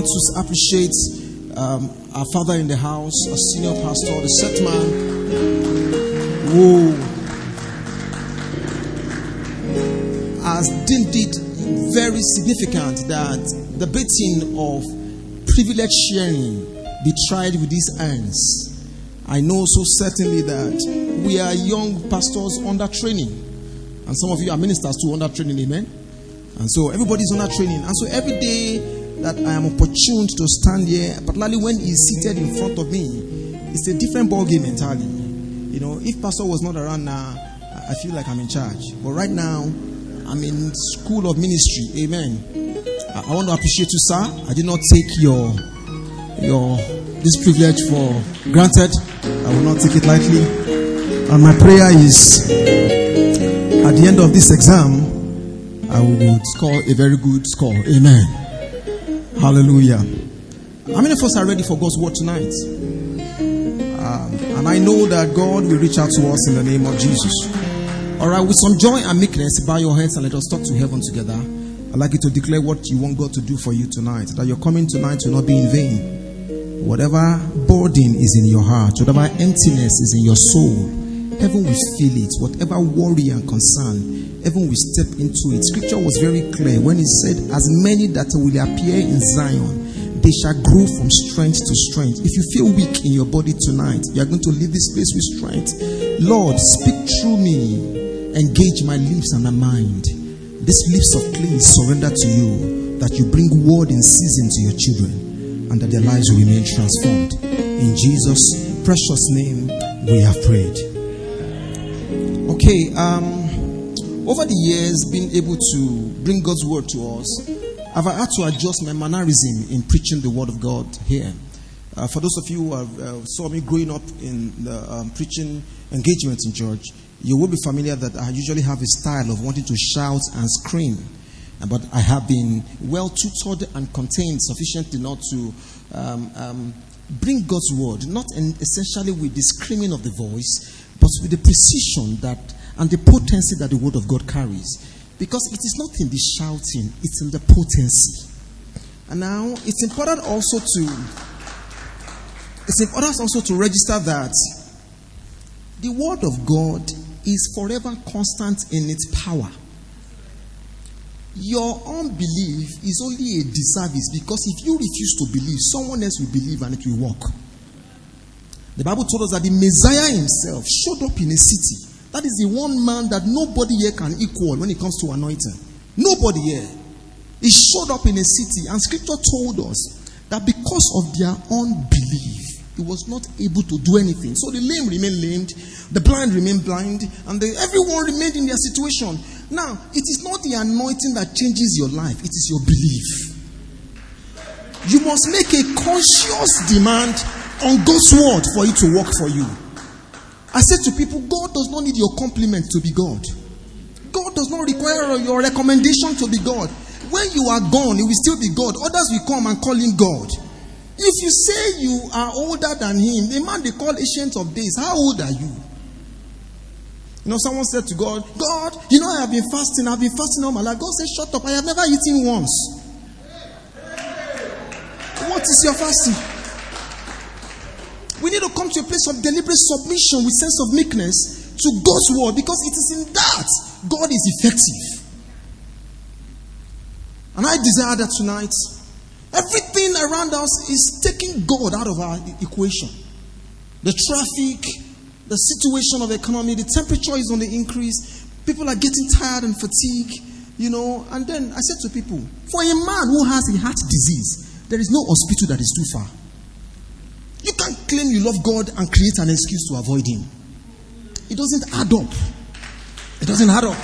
want to appreciate um, our father in the house, our senior pastor, the set man, who has deemed it very significant that the beating of privilege sharing be tried with these hands. I know so certainly that we are young pastors under training, and some of you are ministers too under training, amen. And so everybody's under training, and so every day that I am opportune to stand here, particularly when he's seated in front of me, it's a different ball game entirely. You know, if pastor was not around now, I feel like I'm in charge. But right now, I'm in school of ministry. Amen. I, I want to appreciate you, sir. I did not take your your this privilege for granted. I will not take it lightly. And my prayer is at the end of this exam, I will score a very good score. Amen. Hallelujah. How many of us are ready for God's word tonight? Um, and I know that God will reach out to us in the name of Jesus. All right, with some joy and meekness, bow your heads and let us talk to heaven together. I'd like you to declare what you want God to do for you tonight. That your coming tonight will not be in vain. Whatever burden is in your heart, whatever emptiness is in your soul, heaven will feel it. Whatever worry and concern, heaven will step into it. Scripture was very clear when it said, As many that will appear in Zion, they shall grow from strength to strength. If you feel weak in your body tonight, you are going to leave this place with strength. Lord, speak through me, engage my lips and my mind. These lips of clay surrender to you, that you bring word in season to your children, and that their lives will remain transformed. In Jesus' precious name, we have prayed. Okay, um, over the years, being able to bring God's word to us, I've had to adjust my mannerism in preaching the word of God here. Uh, for those of you who have, uh, saw me growing up in the um, preaching engagements in church, you will be familiar that I usually have a style of wanting to shout and scream. Uh, But I have been well tutored and contained sufficiently not to um, um, bring God's word, not essentially with the screaming of the voice, but with the precision that and the potency that the word of God carries. Because it is not in the shouting, it's in the potency. And now it's important also to it's important also to register that the word of God is forever constant in its power. Your unbelief is only a disservice because if you refuse to believe, someone else will believe and it will work. The Bible told us that the Messiah himself showed up in a city. That is the one man that nobody here can equal when it comes to anointing. Nobody here. He showed up in a city, and scripture told us that because of their unbelief, he was not able to do anything. So the lame remained lamed, the blind remained blind, and the, everyone remained in their situation. Now, it is not the anointing that changes your life, it is your belief. You must make a conscious demand on God's word for it to work for you. I said to people, God does not need your compliment to be God. God does not require your recommendation to be God. When you are gone, He will still be God. Others will come and call Him God. If you say you are older than Him, the man they call Ancient of Days, how old are you? You know, someone said to God, God, you know, I have been fasting, I've been fasting all my life. God said, Shut up, I have never eaten once. What is your fasting? We need to come to a place of deliberate submission with sense of meekness to God's word because it is in that God is effective. And I desire that tonight, everything around us is taking God out of our equation. The traffic, the situation of the economy, the temperature is on the increase, people are getting tired and fatigued, you know. And then I said to people, for a man who has a heart disease, there is no hospital that is too far. You can't claim you love God and create an excuse to avoid Him. It doesn't add up. It doesn't add up.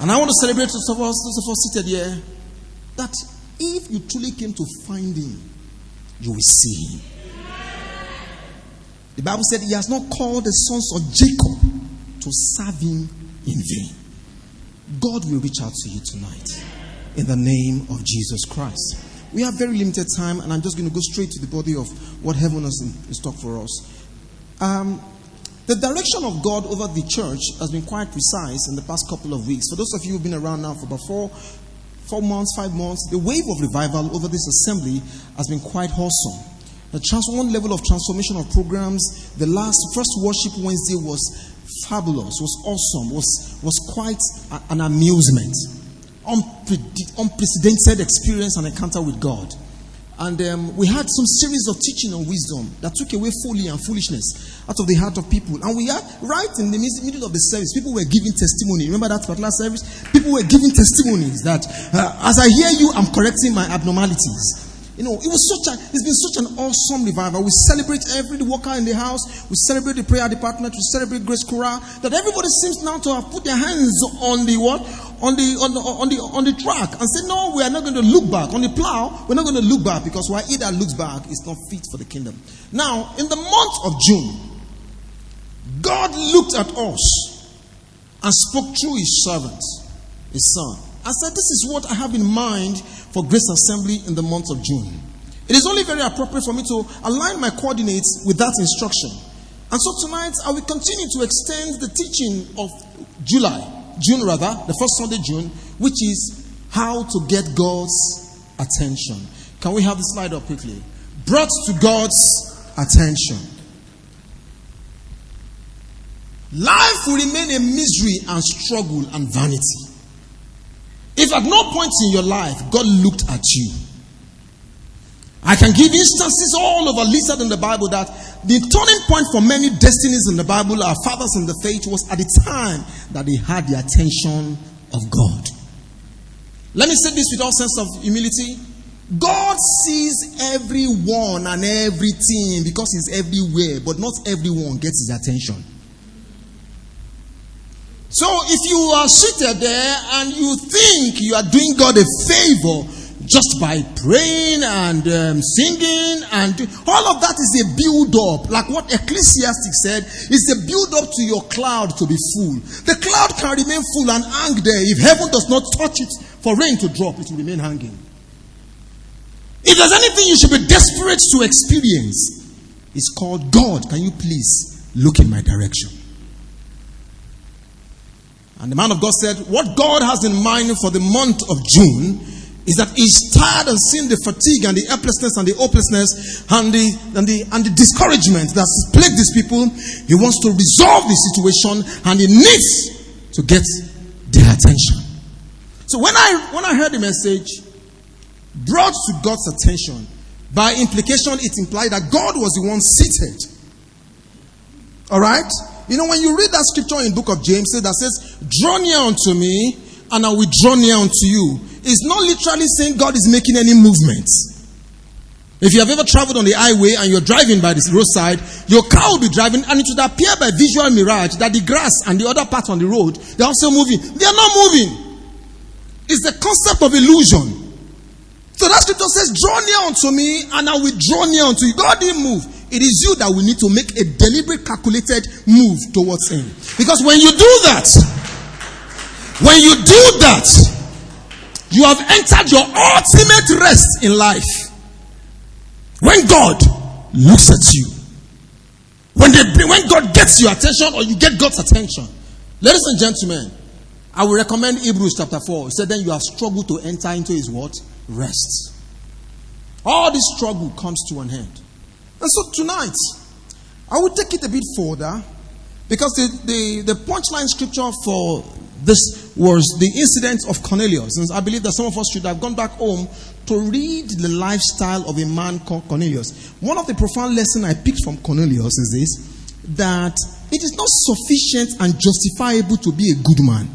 And I want to celebrate those of us, those of us seated here, that if you truly came to find Him, you will see Him. The Bible said He has not called the sons of Jacob to serve Him in vain. God will reach out to you tonight in the name of Jesus Christ. We have very limited time, and I'm just going to go straight to the body of what heaven has in, in stock for us. Um, the direction of God over the church has been quite precise in the past couple of weeks. For those of you who've been around now for about four, four months, five months, the wave of revival over this assembly has been quite wholesome. The trans- one level of transformation of programs, the last first worship Wednesday was fabulous, was awesome, was, was quite a, an amusement. Unprecedented experience and encounter with God. And um, we had some series of teaching on wisdom that took away folly and foolishness out of the heart of people. And we are right in the middle of the service. People were giving testimony. Remember that particular service? People were giving testimonies that uh, as I hear you, I'm correcting my abnormalities. You know, it was such a, it's been such an awesome revival. We celebrate every worker in the house. We celebrate the prayer department. We celebrate Grace Chorale. That everybody seems now to have put their hands on the what? On the, on the, on the, on the track and say, no, we are not going to look back. On the plow, we're not going to look back because why either looks back is not fit for the kingdom. Now, in the month of June, God looked at us and spoke through his servant, his son. I said, This is what I have in mind for Grace Assembly in the month of June. It is only very appropriate for me to align my coordinates with that instruction. And so tonight I will continue to extend the teaching of July, June rather, the first Sunday June, which is how to get God's attention. Can we have the slide up quickly? Brought to God's attention. Life will remain a misery and struggle and vanity. If at no point in your life God looked at you, I can give instances all over listed in the Bible that the turning point for many destinies in the Bible, our fathers in the faith, was at the time that they had the attention of God. Let me say this with all sense of humility. God sees everyone and everything because He's everywhere, but not everyone gets His attention. So if you are seated there and you think you are doing God a favor just by praying and um, singing and all of that is a build up like what ecclesiastic said is a build up to your cloud to be full. The cloud can remain full and hang there. If heaven does not touch it for rain to drop it will remain hanging. If there's anything you should be desperate to experience it's called god. Can you please look in my direction? And the man of God said, What God has in mind for the month of June is that he's tired of seeing the fatigue and the helplessness and the hopelessness and the, and the, and the discouragement that's plagued these people. He wants to resolve the situation and he needs to get their attention. So when I, when I heard the message, brought to God's attention, by implication, it implied that God was the one seated. All right? You know, when you read that scripture in book of James that says, Draw near unto me, and I will draw near unto you, it's not literally saying God is making any movements. If you have ever traveled on the highway and you're driving by the roadside, your car will be driving and it would appear by visual mirage that the grass and the other part on the road, they're also moving. They are not moving. It's the concept of illusion. So that scripture says, Draw near unto me and I will draw near unto you. God didn't move. It is you that will need to make a deliberate, calculated move towards Him. Because when you do that, when you do that, you have entered your ultimate rest in life. When God looks at you, when, they, when God gets your attention or you get God's attention, ladies and gentlemen, I will recommend Hebrews chapter 4. It said, Then you have struggled to enter into his what? Rest. All this struggle comes to an end. And so tonight, I will take it a bit further because the, the, the punchline scripture for this was the incident of Cornelius. And I believe that some of us should have gone back home to read the lifestyle of a man called Cornelius. One of the profound lessons I picked from Cornelius is this that it is not sufficient and justifiable to be a good man.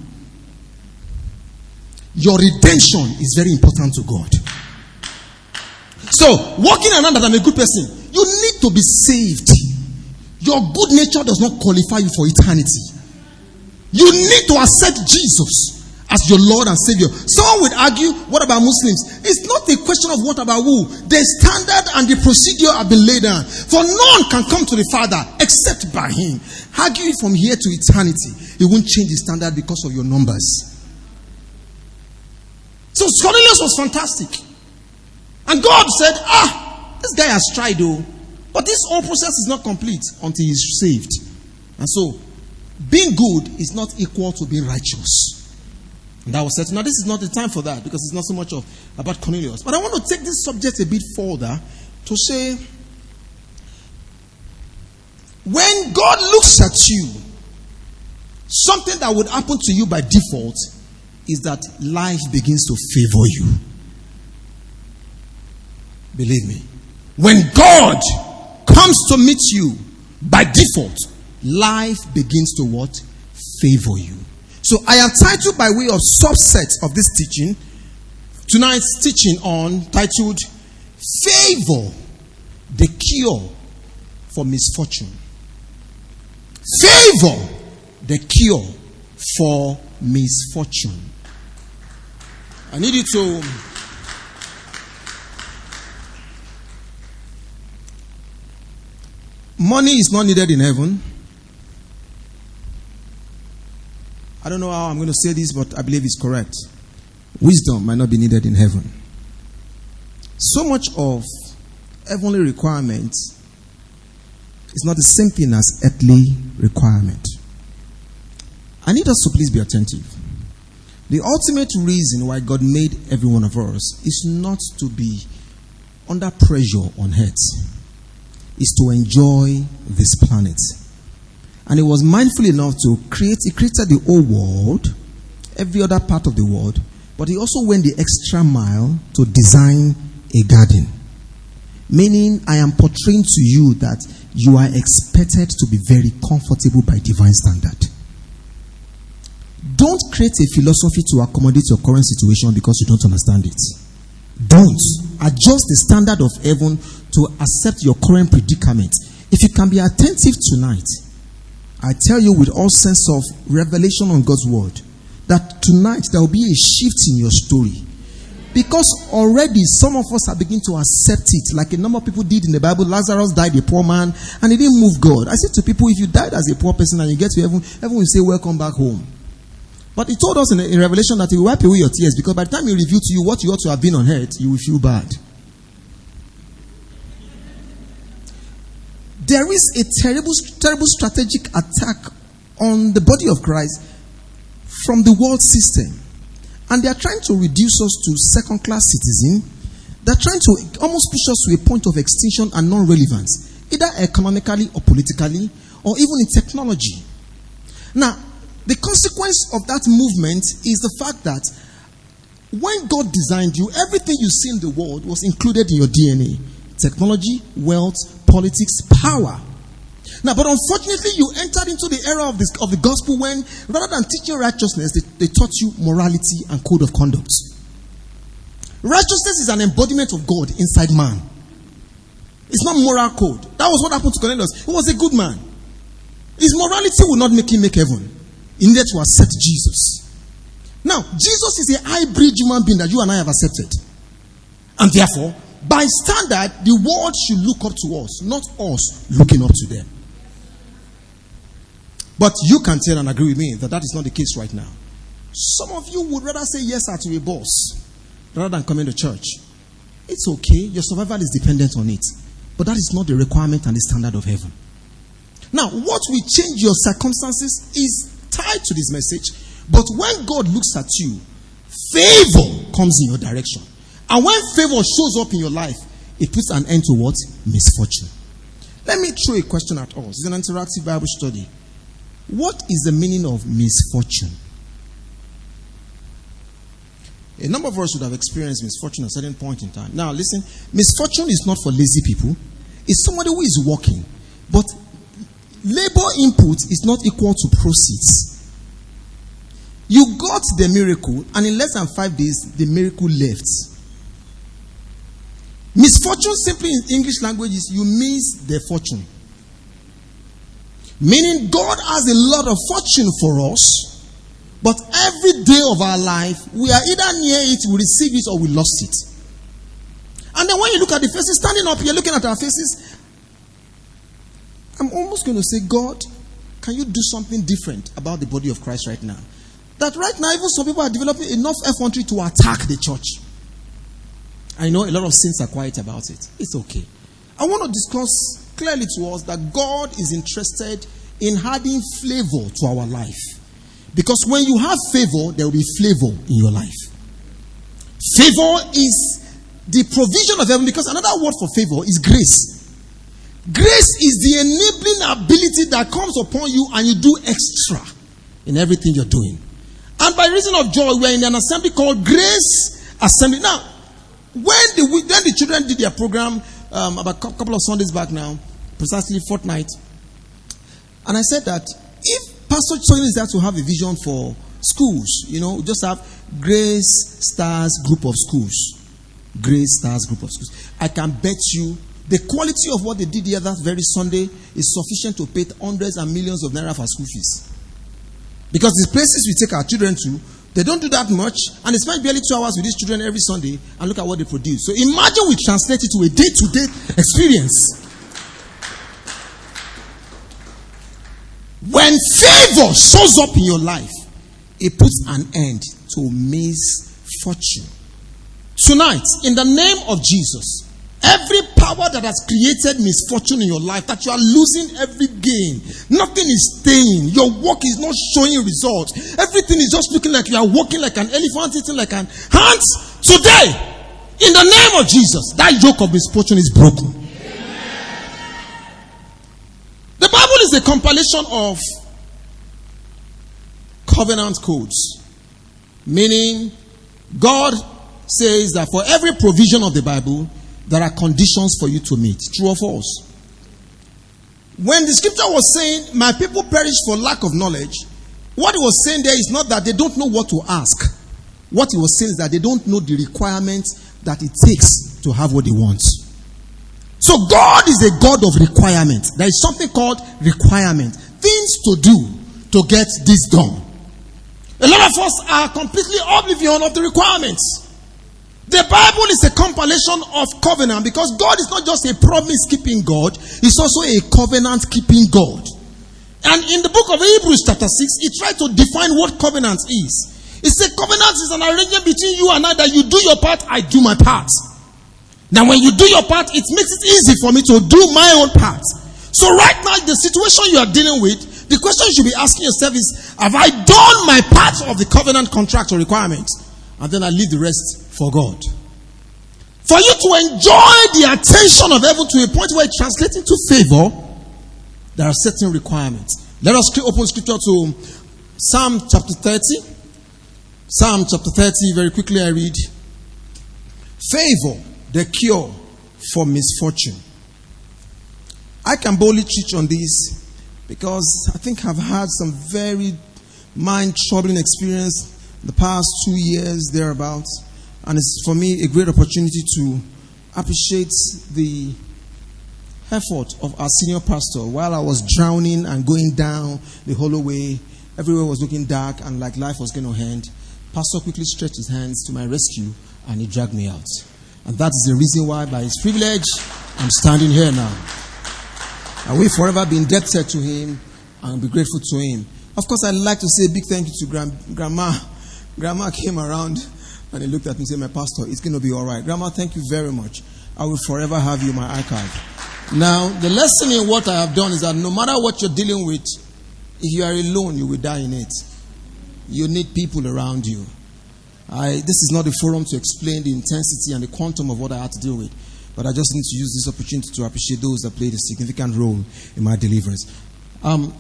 Your redemption is very important to God. So, walking around that I'm a good person, you need to be saved. Your good nature does not qualify you for eternity. You need to accept Jesus as your Lord and Savior. Someone would argue, what about Muslims? It's not a question of what about who. The standard and the procedure have been laid down. For none can come to the Father except by Him. Arguing from here to eternity, it won't change the standard because of your numbers. So Cornelius was fantastic. And God said, Ah, this guy has tried though. But this whole process is not complete until he's saved. And so, being good is not equal to being righteous. And that was said. Now, this is not the time for that because it's not so much of about Cornelius. But I want to take this subject a bit further to say when God looks at you, something that would happen to you by default is that life begins to favor you. Believe me. When God comes to meet you by default, life begins to what? Favor you. So I have titled by way of subset of this teaching, tonight's teaching on titled Favor, the cure for misfortune. Favor, the cure for misfortune. I need you to. Money is not needed in heaven. I don't know how I'm going to say this, but I believe it's correct. Wisdom might not be needed in heaven. So much of heavenly requirement is not the same thing as earthly requirement. I need us to please be attentive. The ultimate reason why God made every one of us is not to be under pressure on earth, is to enjoy this planet. And he was mindful enough to create, he created the whole world, every other part of the world, but he also went the extra mile to design a garden. Meaning, I am portraying to you that you are expected to be very comfortable by divine standard. Don't create a philosophy to accommodate your current situation because you don't understand it. Don't. Adjust the standard of heaven to accept your current predicament. If you can be attentive tonight, I tell you with all sense of revelation on God's word that tonight there will be a shift in your story. Because already some of us are beginning to accept it, like a number of people did in the Bible. Lazarus died a poor man, and he didn't move God. I said to people, if you died as a poor person and you get to heaven, heaven will say, Welcome back home. But he told us in, in Revelation that he will wipe away your tears because by the time he revealed to you what you ought to have been on earth, you will feel bad. There is a terrible, terrible strategic attack on the body of Christ from the world system. And they are trying to reduce us to second class citizen. They're trying to almost push us to a point of extinction and non relevance, either economically or politically, or even in technology. Now, the consequence of that movement is the fact that when God designed you, everything you see in the world was included in your DNA technology, wealth, politics, power. Now, but unfortunately, you entered into the era of, this, of the gospel when, rather than teaching righteousness, they, they taught you morality and code of conduct. Righteousness is an embodiment of God inside man. It's not moral code. That was what happened to Cornelius. He was a good man. His morality will not make him make heaven. He needed to accept Jesus. Now, Jesus is a hybrid human being that you and I have accepted. And therefore, by standard, the world should look up to us, not us looking up to them. But you can tell and agree with me that that is not the case right now. Some of you would rather say yes to a boss rather than coming to church. It's okay, your survival is dependent on it. But that is not the requirement and the standard of heaven. Now, what will change your circumstances is tied to this message. But when God looks at you, favor comes in your direction. And when favor shows up in your life, it puts an end to what? Misfortune. Let me throw a question at us. It's an interactive Bible study. What is the meaning of misfortune? A number of us would have experienced misfortune at a certain point in time. Now, listen, misfortune is not for lazy people, it's somebody who is working. But labor input is not equal to proceeds. You got the miracle, and in less than five days, the miracle left. Misfortune simply in English language is you miss the fortune. Meaning God has a lot of fortune for us, but every day of our life, we are either near it, we receive it, or we lost it. And then when you look at the faces standing up here, looking at our faces, I'm almost going to say, God, can you do something different about the body of Christ right now? That right now, even some people are developing enough effrontery to attack the church. I know a lot of saints are quiet about it. It's okay. I want to discuss clearly to us that God is interested in adding flavor to our life. Because when you have favor, there will be flavor in your life. Favor is the provision of heaven, because another word for favor is grace. Grace is the enabling ability that comes upon you and you do extra in everything you're doing. And by reason of joy, we're in an assembly called Grace Assembly. Now, when the, when the children did their program um, about a couple of Sundays back now, precisely fortnight, and I said that if Pastor Choyin is there to have a vision for schools, you know, just have Grace Stars group of schools. Grace Stars group of schools. I can bet you the quality of what they did here that very Sunday is sufficient to pay hundreds and millions of naira for school fees. Because the places we take our children to, they don't do that much, and they spend barely two hours with these children every Sunday, and look at what they produce. So imagine we translate it to a day to day experience. When favor shows up in your life, it puts an end to misfortune. Tonight, in the name of Jesus, Every power that has created misfortune in your life, that you are losing every gain, nothing is staying. Your work is not showing results. Everything is just looking like you are walking like an elephant, eating like an ant. Today, in the name of Jesus, that yoke of misfortune is broken. The Bible is a compilation of covenant codes, meaning God says that for every provision of the Bible, there are conditions for you to meet. True or false? When the scripture was saying, My people perish for lack of knowledge, what he was saying there is not that they don't know what to ask. What he was saying is that they don't know the requirements that it takes to have what they want. So God is a God of requirement. There is something called requirement. Things to do to get this done. A lot of us are completely oblivious of the requirements. The Bible is a compilation of covenant because God is not just a promise keeping God, He's also a covenant keeping God. And in the book of Hebrews, chapter 6, He tried to define what covenant is. He said, Covenant is an arrangement between you and I that you do your part, I do my part. Now, when you do your part, it makes it easy for me to do my own part. So, right now, the situation you are dealing with, the question you should be asking yourself is Have I done my part of the covenant contract or requirement? And then I leave the rest for God. For you to enjoy the attention of heaven to a point where it translates into favor, there are certain requirements. Let us open scripture to Psalm chapter 30. Psalm chapter 30, very quickly I read. Favor, the cure for misfortune. I can boldly teach on this because I think I've had some very mind troubling experience the past two years thereabouts. And it's for me a great opportunity to appreciate the effort of our senior pastor while I was drowning and going down the hollow way. Everywhere was looking dark and like life was going to end. Pastor quickly stretched his hands to my rescue and he dragged me out. And that is the reason why, by his privilege, I'm standing here now. I will forever be indebted to him and be grateful to him. Of course, I'd like to say a big thank you to Grand, Grandma. Grandma came around and he looked at me and said, My pastor, it's going to be all right. Grandma, thank you very much. I will forever have you in my archive. Now, the lesson in what I have done is that no matter what you're dealing with, if you are alone, you will die in it. You need people around you. I, this is not a forum to explain the intensity and the quantum of what I had to deal with, but I just need to use this opportunity to appreciate those that played a significant role in my deliverance. Um,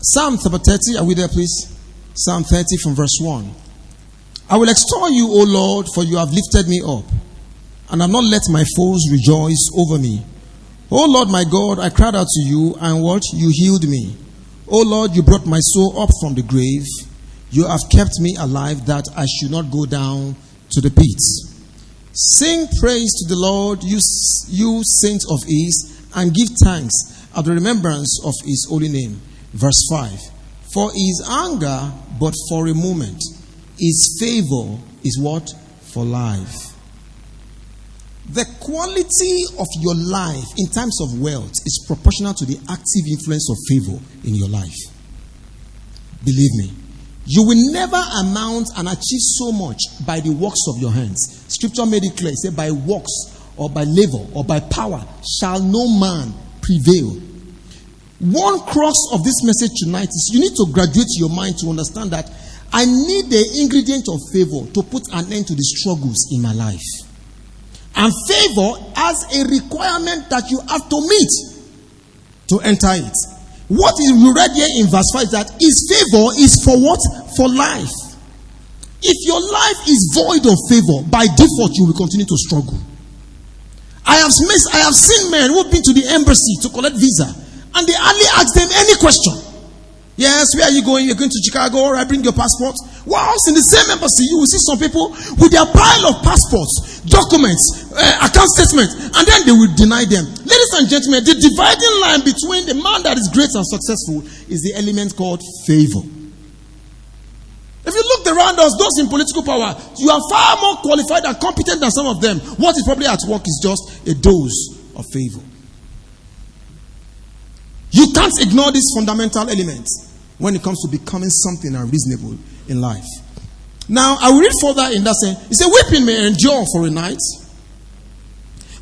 Psalm 30, are we there, please? Psalm 30 from verse 1. I will extol you, O Lord, for you have lifted me up, and have not let my foes rejoice over me. O Lord my God, I cried out to you, and what? You healed me. O Lord, you brought my soul up from the grave. You have kept me alive that I should not go down to the pit. Sing praise to the Lord, you, you saints of His, and give thanks at the remembrance of His holy name. Verse 5 For His anger, but for a moment his favor is what? For life. The quality of your life in terms of wealth is proportional to the active influence of favor in your life. Believe me. You will never amount and achieve so much by the works of your hands. Scripture made it clear. Say, by works or by labor or by power shall no man prevail. One cross of this message tonight is you need to graduate your mind to understand that I need the ingredient of favor to put an end to the struggles in my life. And favor has a requirement that you have to meet to enter it. What is read here in verse 5 is that his favor is for what? For life. If your life is void of favor, by default you will continue to struggle. I have, missed, I have seen men who have been to the embassy to collect visa and they hardly ask them any question. Yes, where are you going? You're going to Chicago, or I bring your passport. Whilst in the same embassy, you will see some people with their pile of passports, documents, uh, account statements, and then they will deny them. Ladies and gentlemen, the dividing line between the man that is great and successful is the element called favor. If you look around us, those in political power, you are far more qualified and competent than some of them. What is probably at work is just a dose of favor. You can't ignore this fundamental element when it comes to becoming something unreasonable in life. Now, I will read further in that saying. He said, Weeping may endure for a night,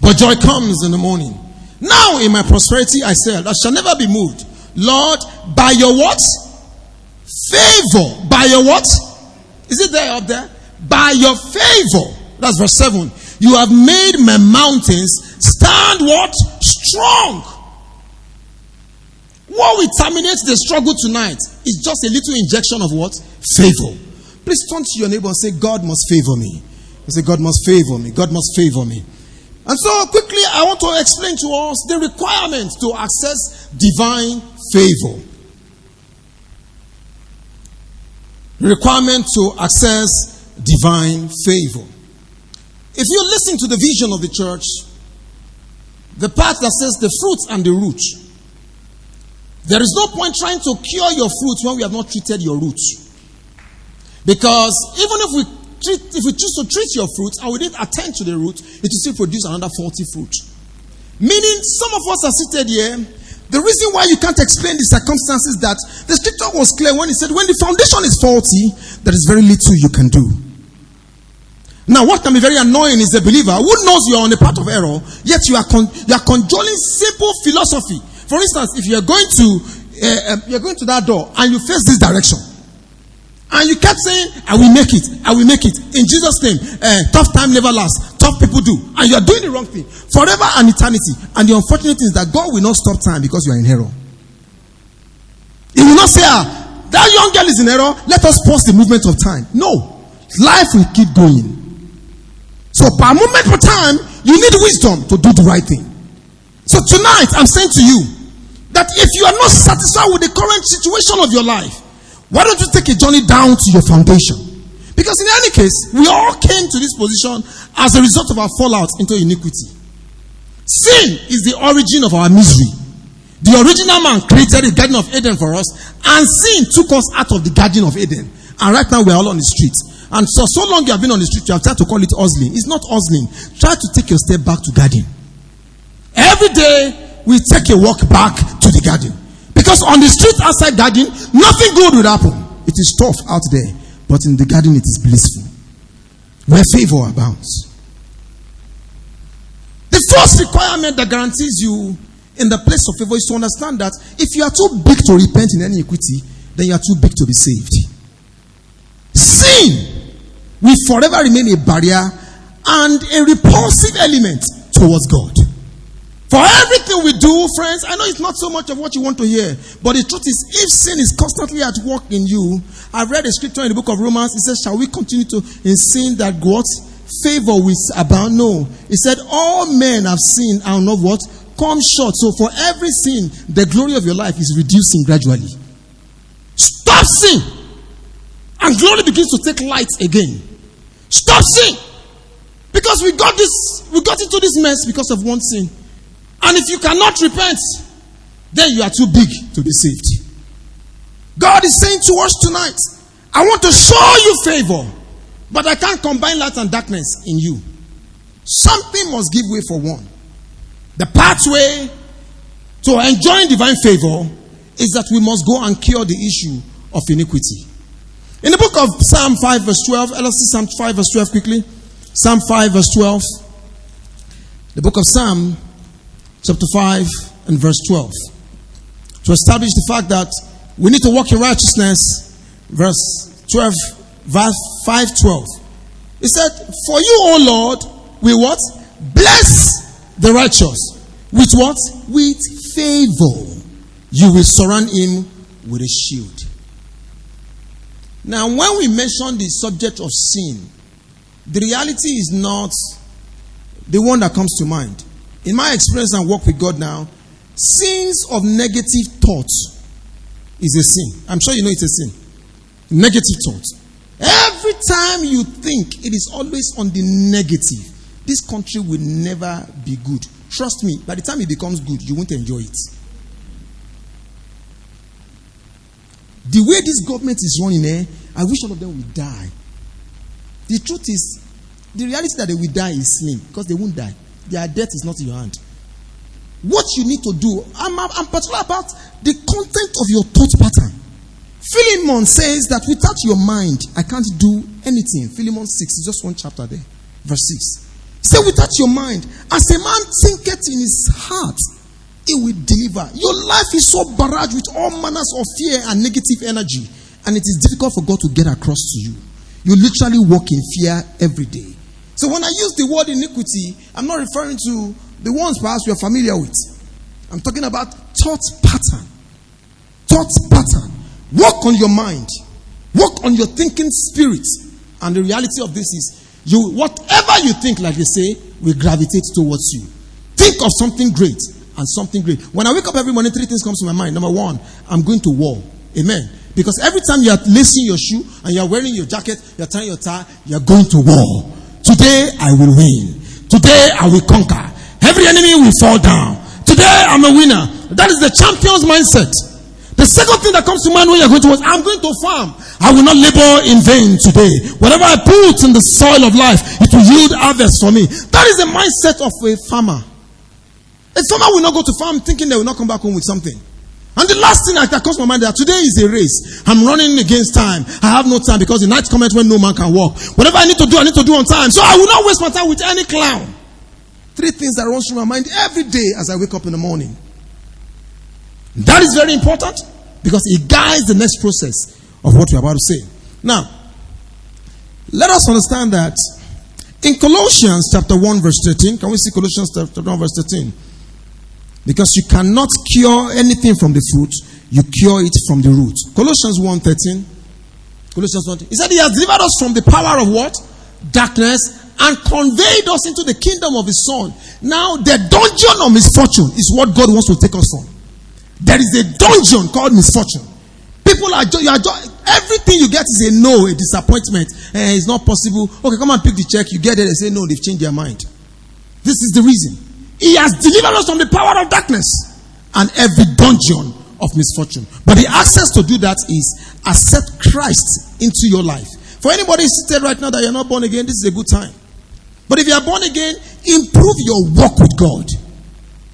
but joy comes in the morning. Now, in my prosperity, I said, I shall never be moved. Lord, by your what? Favor. By your what? Is it there up there? By your favor. That's verse 7. You have made my mountains stand what? Strong. What will terminate the struggle tonight is just a little injection of what? Favor. Please turn to your neighbor and say, God must favor me. You say, God must favor me. God must favor me. And so, quickly, I want to explain to us the requirement to access divine favor. Requirement to access divine favor. If you listen to the vision of the church, the part that says the fruit and the root, there is no point trying to cure your fruit when we have not treated your roots. Because even if we treat, if we choose to treat your fruit and we didn't attend to the root, it will still produce another faulty fruit. Meaning, some of us are seated here. The reason why you can't explain the circumstances that the scripture was clear when he said, when the foundation is faulty, there is very little you can do. Now, what can be very annoying is a believer who knows you are on a path of error, yet you are, con- you are conjuring simple philosophy for instance, if you're going to uh, you're going to that door and you face this direction, and you kept saying, "I will make it, I will make it in Jesus' name." Uh, tough time never lasts. Tough people do, and you are doing the wrong thing forever and eternity. And the unfortunate thing is that God will not stop time because you are in error. He will not say, "Ah, that young girl is in error. Let us pause the movement of time." No, life will keep going. So, per moment per time, you need wisdom to do the right thing. So tonight, I'm saying to you that if you are not satisfied with the current situation of your life, why don't you take a journey down to your foundation? Because in any case, we all came to this position as a result of our fallout into iniquity. Sin is the origin of our misery. The original man created the Garden of Eden for us, and sin took us out of the Garden of Eden. And right now, we're all on the streets. And so, so long you have been on the street, you have tried to call it hustling. It's not hustling. Try to take your step back to garden. Every day we take a walk back to the garden. Because on the street outside garden, nothing good would happen. It is tough out there. But in the garden, it is blissful. Where favor abounds. The first requirement that guarantees you in the place of favor is to understand that if you are too big to repent in any equity, then you are too big to be saved. Sin will forever remain a barrier and a repulsive element towards God. For everything we do, friends, I know it's not so much of what you want to hear, but the truth is, if sin is constantly at work in you, I've read a scripture in the book of Romans. It says, Shall we continue to in sin that what favor with abound? No. It said, All men have sinned and not what? Come short. So for every sin, the glory of your life is reducing gradually. Stop sin. And glory begins to take light again. Stop sin. Because we got this, we got into this mess because of one sin. And if you cannot repent, then you are too big to be saved. God is saying to us tonight, I want to show you favor, but I can't combine light and darkness in you. Something must give way for one. The pathway to enjoying divine favor is that we must go and cure the issue of iniquity. In the book of Psalm 5, verse 12, let's see Psalm 5, verse 12 quickly. Psalm 5, verse 12. The book of Psalm chapter 5 and verse 12. to establish the fact that we need to walk in righteousness. Verse 12, verse 5 12. He said, For you, O Lord, we what? Bless the righteous. With what? With favor. You will surround him with a shield. Now, when we mention the subject of sin, the reality is not the one that comes to mind. In my experience and work with God now, sins of negative thoughts is a sin. I'm sure you know it's a sin. Negative thoughts. Every time you think it is always on the negative, this country will never be good. Trust me, by the time it becomes good, you won't enjoy it. The way this government is running, eh, I wish all of them would die. The truth is, the reality that they will die is slim because they won't die. Their death is not in your hand. What you need to do, I'm, I'm particular about the content of your thought pattern. Philemon says that without your mind, I can't do anything. Philemon 6, just one chapter there, verse 6. Say, without your mind, as a man thinketh in his heart, it will deliver. Your life is so barraged with all manners of fear and negative energy, and it is difficult for God to get across to you. You literally walk in fear every day. So when I use the word iniquity, I'm not referring to the ones perhaps you're familiar with. I'm talking about thought pattern. Thought pattern. Work on your mind. Work on your thinking spirit. And the reality of this is you whatever you think, like they say, will gravitate towards you. Think of something great and something great. When I wake up every morning, three things comes to my mind. Number one, I'm going to war. Amen. Because every time you're lacing your shoe and you're wearing your jacket, you're tying your tie, you're going to war. Today I will win. Today I will conquer. Every enemy will fall down. Today I'm a winner. That is the champion's mindset. The second thing that comes to mind when you're going to work, I'm going to farm. I will not labor in vain today. Whatever I put in the soil of life, it will yield harvest for me. That is the mindset of a farmer. A farmer will not go to farm thinking they will not come back home with something. And the last thing that comes to my mind that today is a race. I'm running against time. I have no time because the night comes when no man can walk. Whatever I need to do, I need to do on time. So I will not waste my time with any clown. Three things that runs through my mind every day as I wake up in the morning. That is very important because it guides the next process of what we're about to say. Now, let us understand that in Colossians chapter 1, verse 13, can we see Colossians chapter 1, verse 13? Because you cannot cure anything from the fruit, you cure it from the root. Colossians 1 13. Colossians 1. He said, He has delivered us from the power of what? Darkness and conveyed us into the kingdom of His Son. Now, the dungeon of misfortune is what God wants to take us from. There is a dungeon called misfortune. People are, you are everything you get is a no, a disappointment. Eh, it's not possible. Okay, come and pick the check. You get it. They say no, they've changed their mind. This is the reason. He has delivered us from the power of darkness and every dungeon of misfortune. But the access to do that is accept Christ into your life. For anybody seated right now that you're not born again, this is a good time. But if you are born again, improve your walk with God,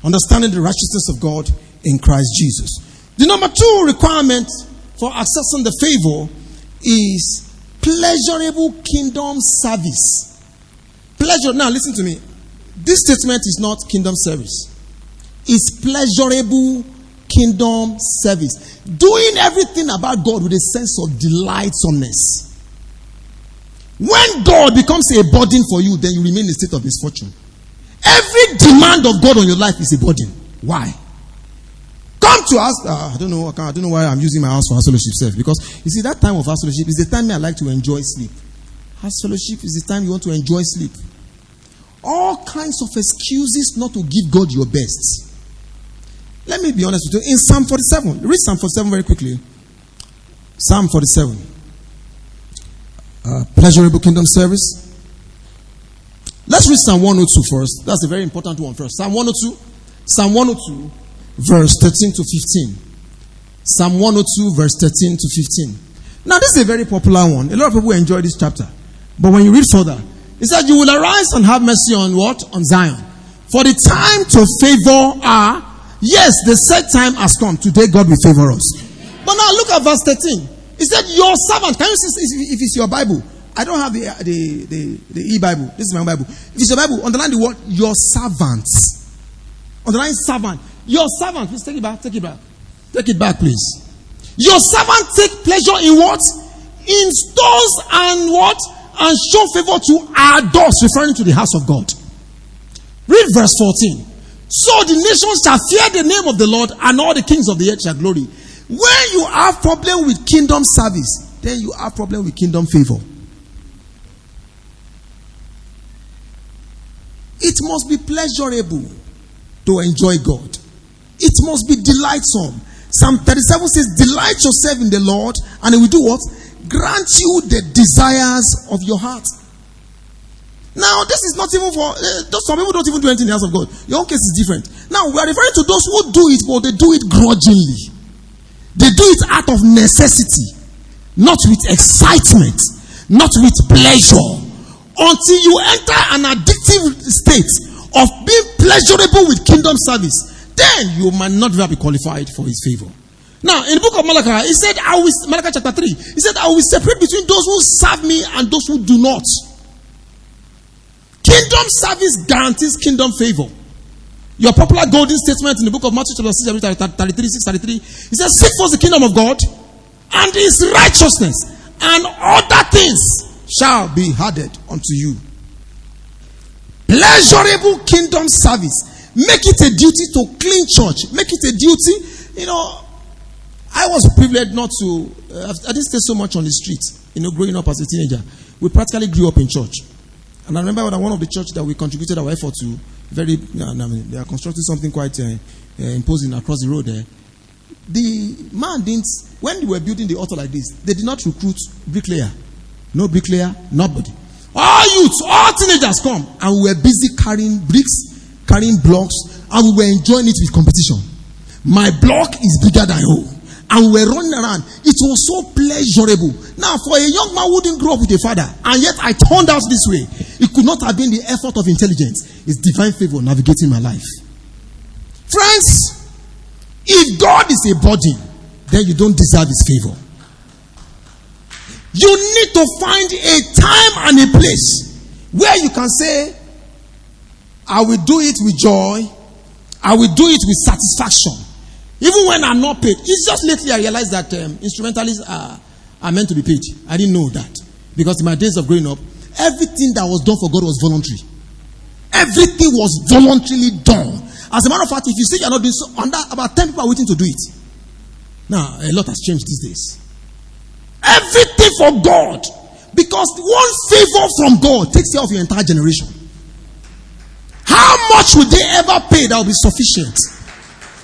understanding the righteousness of God in Christ Jesus. The number two requirement for accessing the favor is pleasurable kingdom service. Pleasure. Now, listen to me. This statement is not kingdom service, it's pleasurable kingdom service. Doing everything about God with a sense of delightsomeness. When God becomes a burden for you, then you remain in a state of misfortune. Every demand of God on your life is a burden. Why? Come to us. Uh, I don't know. I don't know why I'm using my house for house fellowship self. Because you see, that time of house fellowship is the time I like to enjoy sleep. House fellowship is the time you want to enjoy sleep. All kinds of excuses not to give God your best. Let me be honest with you. In Psalm 47, read Psalm 47 very quickly. Psalm 47. Uh, pleasurable kingdom service. Let's read Psalm 102 first. That's a very important one first. Psalm 102. Psalm 102, verse 13 to 15. Psalm 102, verse 13 to 15. Now, this is a very popular one. A lot of people enjoy this chapter. But when you read further, he said, You will arise and have mercy on what? On Zion. For the time to favor are, yes, the set time has come. Today, God will favor us. But now look at verse 13. He said, Your servant. Can you see if it's your Bible? I don't have the, the, the, the e Bible. This is my Bible. If it's your Bible, underline the word your servants. Underline servant. Your servant. Please take it back. Take it back. Take it back, please. Your servant take pleasure in what? In stores and what? And show favor to our doors, referring to the house of God. Read verse 14. So the nations shall fear the name of the Lord, and all the kings of the earth shall glory. When you have problem with kingdom service, then you have problem with kingdom favor. It must be pleasurable to enjoy God. It must be delightsome. Psalm 37 says, Delight yourself in the Lord, and He will do what? Grant you the desires of your heart. Now, this is not even for uh, some people don't even do anything in the house of God. Your own case is different. Now, we are referring to those who do it, but they do it grudgingly. They do it out of necessity, not with excitement, not with pleasure. Until you enter an addictive state of being pleasurable with kingdom service, then you might not be qualified for his favor. Now, in the book of Malachi, he said, I will, Malachi chapter 3, he said, I will separate between those who serve me and those who do not. Kingdom service guarantees kingdom favor. Your popular golden statement in the book of Matthew chapter 6, 33, 6, 33, he says, Seek first the kingdom of God and his righteousness, and other things shall be added unto you. Pleasurable kingdom service Make it a duty to clean church. Make it a duty. You know, I was privileged not to, uh, I didn't stay so much on the street, you know, growing up as a teenager. We practically grew up in church. And I remember when one of the church that we contributed our effort to, very, I mean, they are constructing something quite uh, uh, imposing across the road there. The man didn't, when they were building the altar like this, they did not recruit bricklayer. No bricklayer, nobody. All youths, all teenagers come, and we were busy carrying bricks carrying blocks, and we were enjoying it with competition. My block is bigger than you. And we were running around. It was so pleasurable. Now, for a young man who didn't grow up with a father, and yet I turned out this way, it could not have been the effort of intelligence. It's divine favor navigating my life. Friends, if God is a body, then you don't deserve his favor. You need to find a time and a place where you can say, I will do it with joy. I will do it with satisfaction. Even when I'm not paid. It's just lately I realized that um, instrumentalists are, are meant to be paid. I didn't know that. Because in my days of growing up, everything that was done for God was voluntary. Everything was voluntarily done. As a matter of fact, if you say you're not doing so, under, about 10 people are waiting to do it. Now, a lot has changed these days. Everything for God. Because one favor from God takes care of your entire generation. How much would they ever pay that will be sufficient?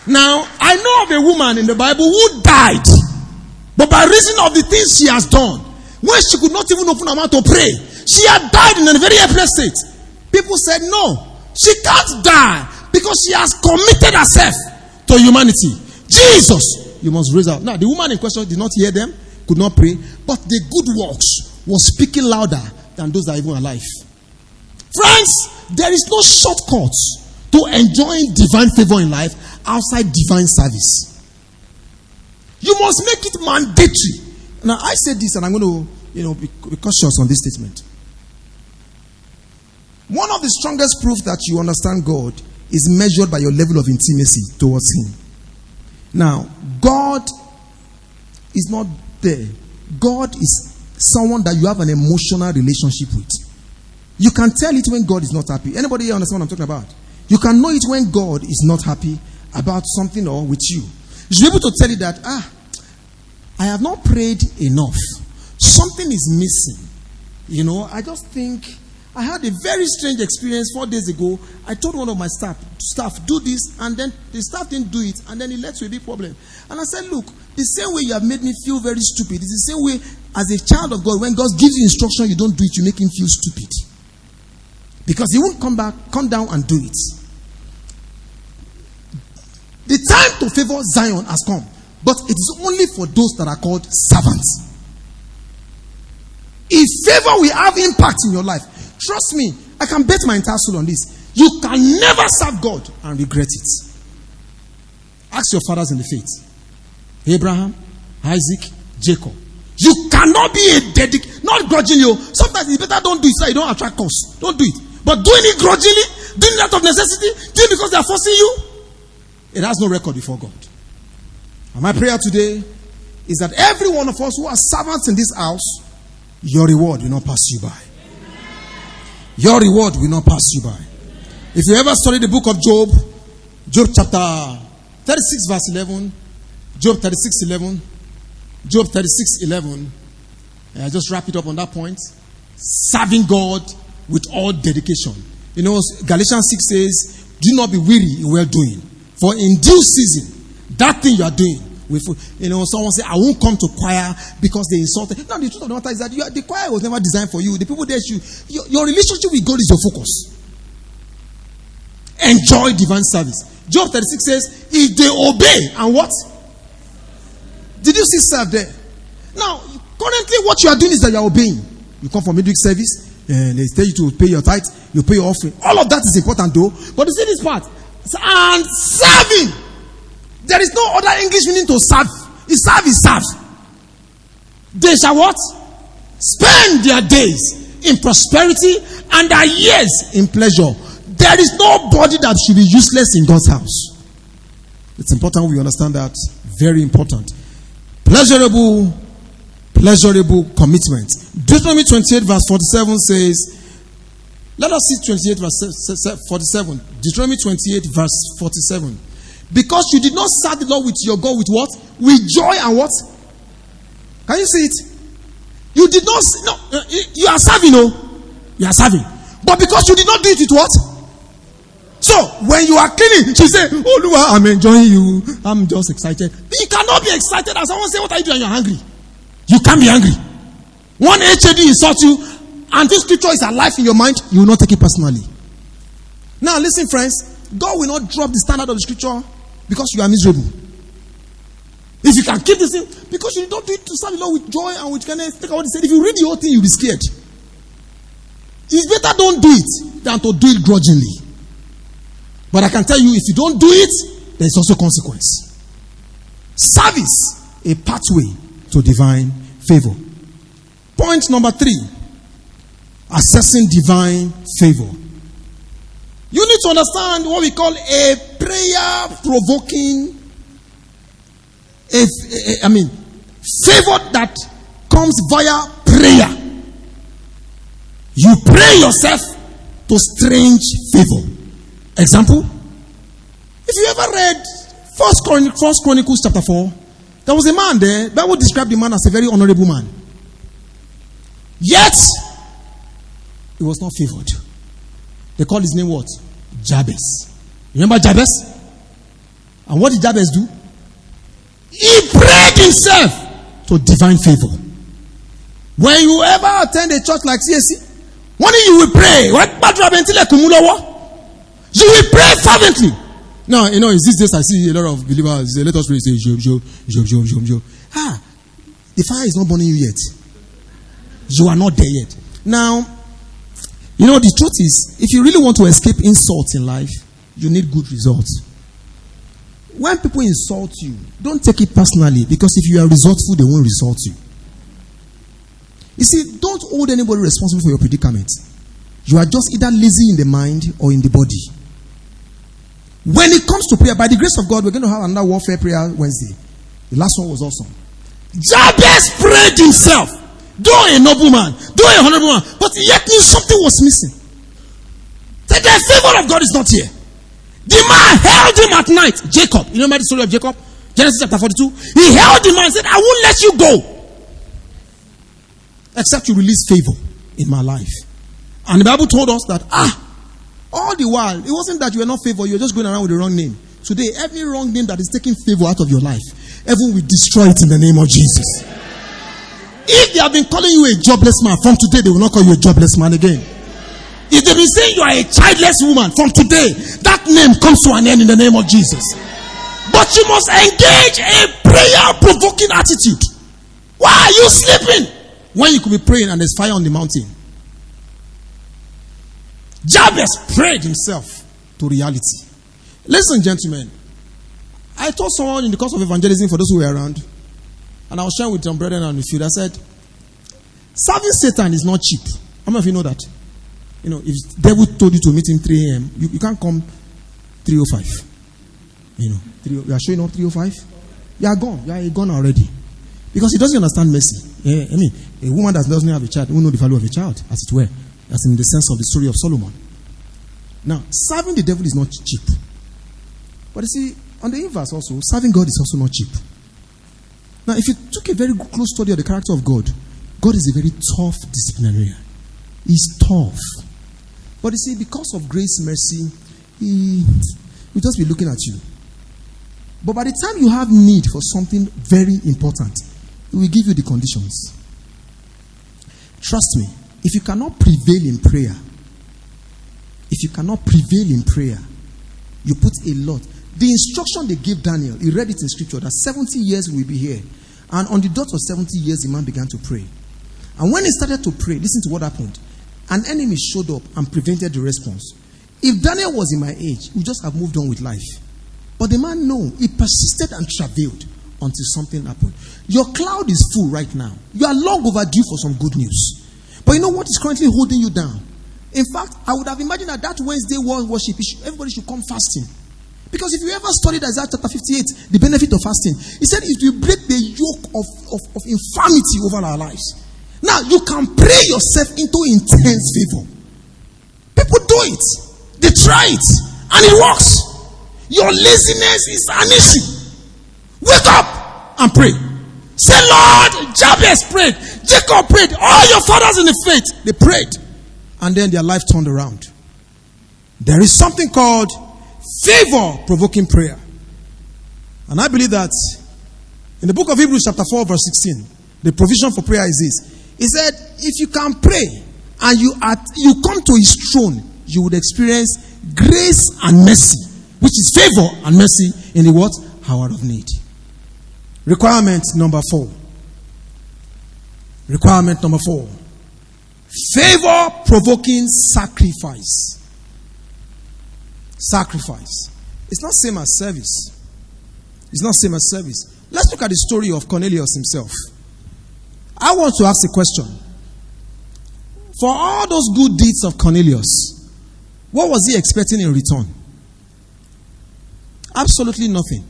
Now, I know of a woman in the Bible who died, but by reason of the things she has done, when she could not even open her mouth to pray, she had died in a very helpless state. People said, No, she can't die because she has committed herself to humanity. Jesus, you must raise up. Now, the woman in question did not hear them, could not pray, but the good works was speaking louder than those that are even alive. Friends, there is no shortcut to enjoying divine favor in life outside divine service. You must make it mandatory. Now, I said this, and I'm going to, you know, be, cautious on this statement. One of the strongest proofs that you understand God is measured by your level of intimacy towards Him. Now, God is not there. God is someone that you have an emotional relationship with. You can tell it when God is not happy. Anybody here understand what I'm talking about? You can know it when God is not happy about something or with you. Be able to tell you that, ah, I have not prayed enough. Something is missing. You know, I just think I had a very strange experience four days ago. I told one of my staff, staff, do this, and then the staff didn't do it, and then it led to a big problem. And I said, look, the same way you have made me feel very stupid, it's the same way as a child of God, when God gives you instruction, you don't do it, you make him feel stupid. Because he won't come back, come down and do it. The time to favor Zion has come, but it is only for those that are called servants. If favor will have impact in your life, trust me, I can bet my entire soul on this. You can never serve God and regret it. Ask your fathers in the faith Abraham, Isaac, Jacob. You cannot be a dedicated, not grudging you. Oh, sometimes it's better don't do it so you don't attract cause. Don't do it. But doing it grudgingly, doing it out of necessity, doing it because they are forcing you, it has no record before God. And my prayer today is that every one of us who are servants in this house, your reward will not pass you by. Your reward will not pass you by. If you ever study the book of Job, Job chapter 36, verse 11, Job 36, 11, Job 36, 11, I just wrap it up on that point. Serving God with all dedication. You know, Galatians 6 says, Do not be weary in well doing, for in due season, that thing you are doing with, you know, someone say, I won't come to choir because they insulted. No, the truth of the matter is that are, the choir was never designed for you. The people there, you, your, your relationship with God is your focus. Enjoy divine service. Job 36 says, if they obey and what? Did you see serve there? Now, currently what you are doing is that you are obeying. You come for midweek service, and they tell you to pay your tithe, you pay your offering. All of that is important though. But you see this part. And serving. There is no other English meaning to serve. Is serve is serve. They shall what? Spend their days in prosperity and their years in pleasure. There is nobody that should be useless in God's house. It's important we understand that. Very important. Pleasurable, pleasurable commitment. Deuteronomy 28, verse 47 says, Let us see 28, verse 47. Deuteronomy 28, verse 47. Because you did not serve the Lord with your God with what? With joy and what? Can you see it? You did not, no, uh, you are serving, no? You are serving. But because you did not do it with what? So, when you are cleaning, she say, Oh, Lua, I'm enjoying you. I'm just excited. You cannot be excited as someone say, What are you doing? You're hungry. You can't be angry. One HOD insults you, and this scripture is alive in your mind, you will not take it personally. Now, listen, friends. God will not drop the standard of the scripture because you are miserable. If you can keep this thing, because you don't do it to serve the Lord with joy and with kindness, take what he said. If you read the whole thing, you'll be scared. It's better don't do it than to do it grudgingly. But I can tell you, if you don't do it, there's also consequence. Service, a pathway to divine favor. Point number three assessing divine favor. You need to understand what we call a prayer provoking, I mean, favor that comes via prayer. You pray yourself to strange favor. Example, if you ever read First, Chron- First Chronicles chapter 4, there was a man there. Bible described the man as a very honorable man. Yet, he was not favored. They call his name what? Jabez. Remember Jabez? And what did Jabez do? He prayed himself to divine favor. When you ever attend a church like CSC, one day you will pray. You will pray fervently. Now, you know, in these days I see a lot of believers, let us pray, say, Job, Job, Job, Job, Job, Job. Ah, the fire is not burning you yet. You are not there yet. Now, you know, the truth is, if you really want to escape insults in life, you need good results. When people insult you, don't take it personally because if you are resourceful, they won't insult you. You see, don't hold anybody responsible for your predicament. You are just either lazy in the mind or in the body. When it comes to prayer, by the grace of God, we're going to have another warfare prayer Wednesday. The last one was awesome. Jabez prayed himself. Though a noble man, though a honorable man, but yet knew something was missing. That the favor of God is not here. The man held him at night. Jacob, you remember the story of Jacob? Genesis chapter 42. He held him and said, I won't let you go. Except you release favor in my life. And the Bible told us that, ah, all the while, it wasn't that you were not favored, you were just going around with the wrong name. Today, every wrong name that is taking favor out of your life, heaven will destroy it in the name of Jesus. If they have been calling you a jobless man, from today they will not call you a jobless man again. If they've been saying you are a childless woman, from today that name comes to an end in the name of Jesus. But you must engage a prayer provoking attitude. Why are you sleeping? When you could be praying and there's fire on the mountain. Jabez prayed himself to reality. Listen, gentlemen. I told someone in the course of evangelism for those who were around, and I was sharing with some brethren and with you. I said, serving Satan is not cheap. How many of you know that? You know, if devil told you to meet him 3 a.m., you, you can't come 305. You know, 3, we are showing up 305. You are gone. You are gone already. Because he doesn't understand mercy. Yeah, I mean, a woman that doesn't have a child won't know the value of a child, as it were. That's in the sense of the story of Solomon. Now, serving the devil is not cheap. But you see, on the inverse also, serving God is also not cheap. Now, if you took a very close study of the character of God, God is a very tough disciplinarian. He's tough. But you see, because of grace, mercy, He will just be looking at you. But by the time you have need for something very important, He will give you the conditions. Trust me, if you cannot prevail in prayer, if you cannot prevail in prayer, you put a lot. The instruction they gave Daniel, he read it in scripture that 70 years will be here. And on the dot of 70 years, the man began to pray. And when he started to pray, listen to what happened. An enemy showed up and prevented the response. If Daniel was in my age, we just have moved on with life. But the man, no, he persisted and travailed until something happened. Your cloud is full right now. You are long overdue for some good news. But you know what is currently holding you down? In fact, I would have imagined that that Wednesday worship, everybody should come fasting. Because if you ever studied Isaiah chapter 58, the benefit of fasting, he said it will break the yoke of, of, of infirmity over our lives. Now, you can pray yourself into intense favor. People do it, they try it, and it works. Your laziness is an issue. Wake up and pray. Say, Lord, Jabez prayed, Jacob prayed, all your fathers in the faith, they prayed. And then their life turned around. There is something called favor provoking prayer. And I believe that in the book of Hebrews, chapter 4, verse 16, the provision for prayer is this. He said, If you can pray and you, are, you come to his throne, you would experience grace and mercy, which is favor and mercy in the what? Hour of need. Requirement number four. Requirement number four. Favor provoking sacrifice. Sacrifice. It's not same as service. It's not same as service. Let's look at the story of Cornelius himself. I want to ask a question. For all those good deeds of Cornelius, what was he expecting in return? Absolutely nothing.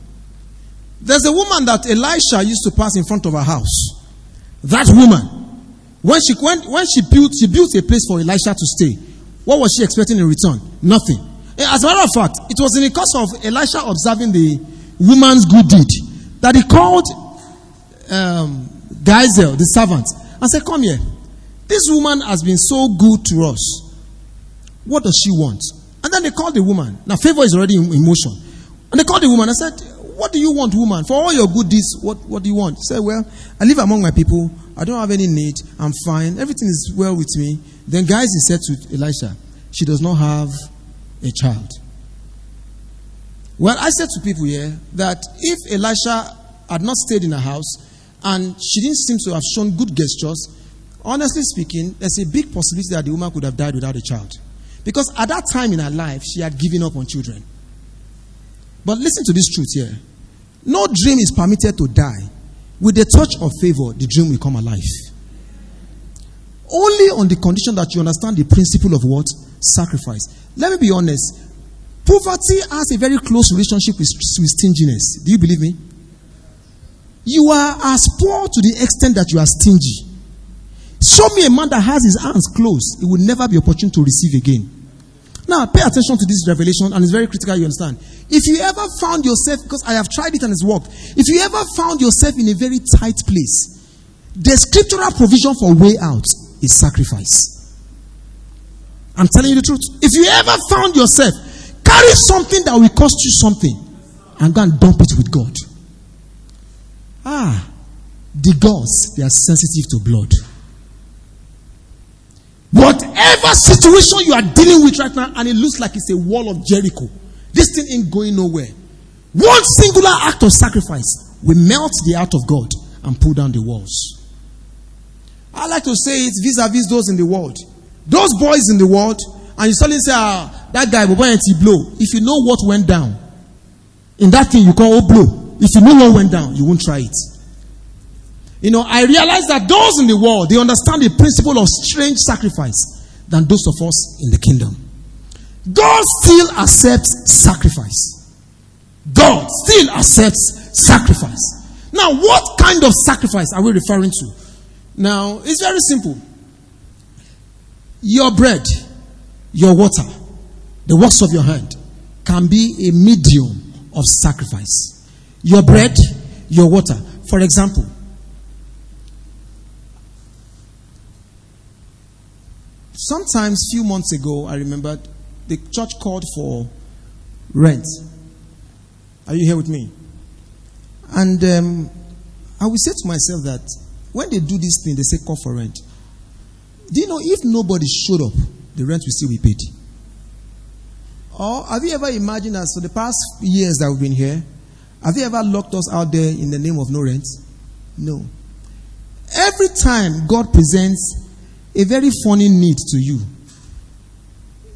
There's a woman that Elisha used to pass in front of her house. That woman, when she when, when she built she built a place for Elisha to stay, what was she expecting in return? Nothing. Eh, as a matter of fact, it was in the course of Elisha observing the woman's good deed that he called um, Gehazi, the servant, and said, Come here. This woman has been so good to us. What does she want? And then they called the woman. Now, favor is already in, motion. And they called the woman and said, What do you want, woman? For all your good deeds, what, what do you want? She said, Well, I live among my people. I don't have any need. I'm fine. Everything is well with me. Then, he said to Elisha, She does not have a child. Well, I said to people here that if Elisha had not stayed in her house and she didn't seem to have shown good gestures, honestly speaking, there's a big possibility that the woman could have died without a child. Because at that time in her life, she had given up on children. But listen to this truth here no dream is permitted to die. With the touch of favor, the dream will come alive. Only on the condition that you understand the principle of what? Sacrifice. Let me be honest. Poverty has a very close relationship with, with stinginess. Do you believe me? You are as poor to the extent that you are stingy. Show me a man that has his hands closed, he will never be opportune to receive again. Now, pay attention to this revelation, and it's very critical, you understand. If you ever found yourself, because I have tried it and it's worked, if you ever found yourself in a very tight place, the scriptural provision for way out is sacrifice. I'm telling you the truth. If you ever found yourself carry something that will cost you something and go and dump it with God. Ah, the gods, they are sensitive to blood. Whatever situation you are dealing with right now, and it looks like it's a wall of Jericho, this thing ain't going nowhere. One singular act of sacrifice will melt the heart of God and pull down the walls. I like to say it vis a vis those in the world. Those boys in the world, and you suddenly say, ah, that guy, boy, he blow. If you know what went down, in that thing you call oh, blow, if you know what went down, you won't try it. You know, I realize that those in the world, they understand the principle of strange sacrifice than those of us in the kingdom. God still accepts sacrifice. God still accepts sacrifice. Now, what kind of sacrifice are we referring to? Now, it's very simple. Your bread, your water, the works of your hand can be a medium of sacrifice. Your bread, your water. For example, sometimes few months ago, I remembered the church called for rent. Are you here with me? And um, I will say to myself that when they do this thing, they say call for rent. Do you know if nobody showed up, the rent will still be paid? Or have you ever imagined that for the past years that we've been here, have you ever locked us out there in the name of no rent? No. Every time God presents a very funny need to you,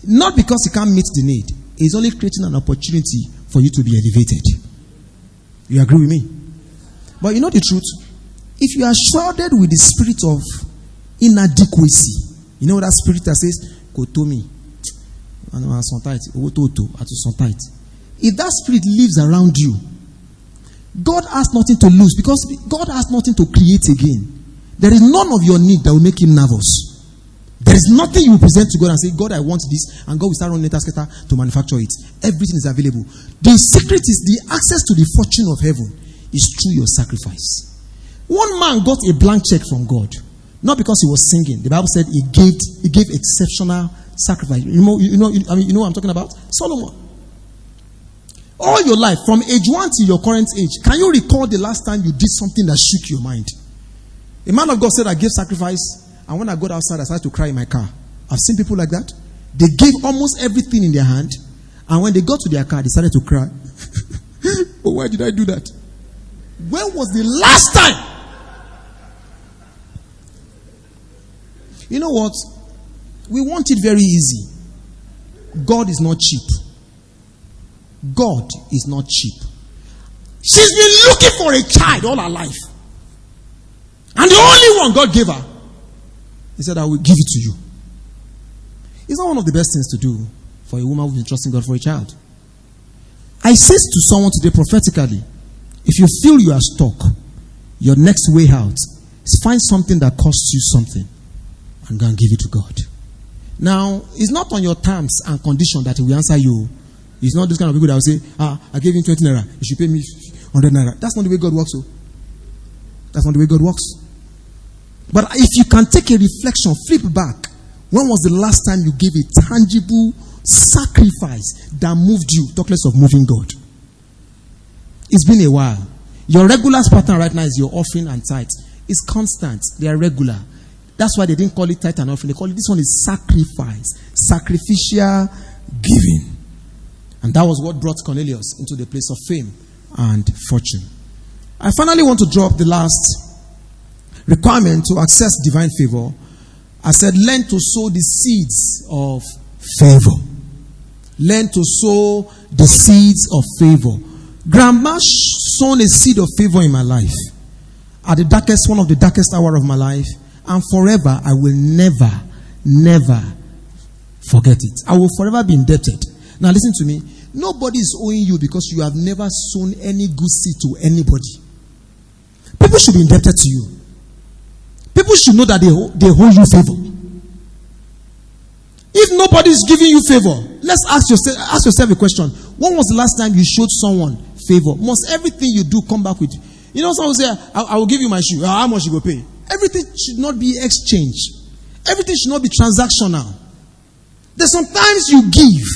not because He can't meet the need, He's only creating an opportunity for you to be elevated. You agree with me? But you know the truth? If you are shrouded with the spirit of inadequacy, you know that spirit that says, Kotomi, if that spirit lives around you, God has nothing to lose because God has nothing to create again. There is none of your need that will make him nervous. There is nothing you will present to God and say, God, I want this, and God will start running Metascatter to manufacture it. Everything is available. The secret is the access to the fortune of heaven is through your sacrifice. One man got a blank check from God, not because he was singing. The Bible said he gave he gave exceptional sacrifice. You know, you know, I mean, you know what I'm talking about? Solomon. All your life, from age one to your current age, can you recall the last time you did something that shook your mind? A man of God said, I gave sacrifice and when I got outside, I started to cry in my car. I've seen people like that. They gave almost everything in their hand. And when they got to their car, they started to cry. oh, why did I do that? When was the last time? You know what? We want it very easy. God is not cheap. God is not cheap. She's been looking for a child all her life. And the only one God gave her he said, I will give it to you. It's not one of the best things to do for a woman who's been trusting God for a child. I say to someone today prophetically, if you feel you are stuck, your next way out is find something that costs you something and give it to God. Now, it's not on your terms and condition that He will answer you. It's not those kind of people that will say, ah, I gave him 20 naira, you should pay me 100 naira. That's not the way God works. So. Oh. That's not the way God works. But if you can take a reflection, flip back. When was the last time you gave a tangible sacrifice that moved you? Talk less of moving God. It's been a while. Your regular pattern right now is your offering and tithe. It's constant. They are regular. That's why they didn't call it tithe and offering. They call it this one is sacrifice, sacrificial giving. And that was what brought Cornelius into the place of fame and fortune. I finally want to drop the last requirement to access divine favor, I said, learn to sow the seeds of favor. Learn to sow the seeds of favor. Grandma sown a seed of favor in my life. At the darkest, one of the darkest hour of my life. And forever, I will never, never forget it. I will forever be indebted. Now listen to me. Nobody is owing you because you have never sown any good seed to anybody. People should be indebted to you. People should know that they, they hold you favor. If nobody is giving you favor, let's ask yourself, ask yourself a question. When was the last time you showed someone favor? Must everything you do come back with you? You know, someone say, I, I will give you my shoe. Uh, how much you will pay? Everything should not be exchange. Everything should not be transactional. There's sometimes you give,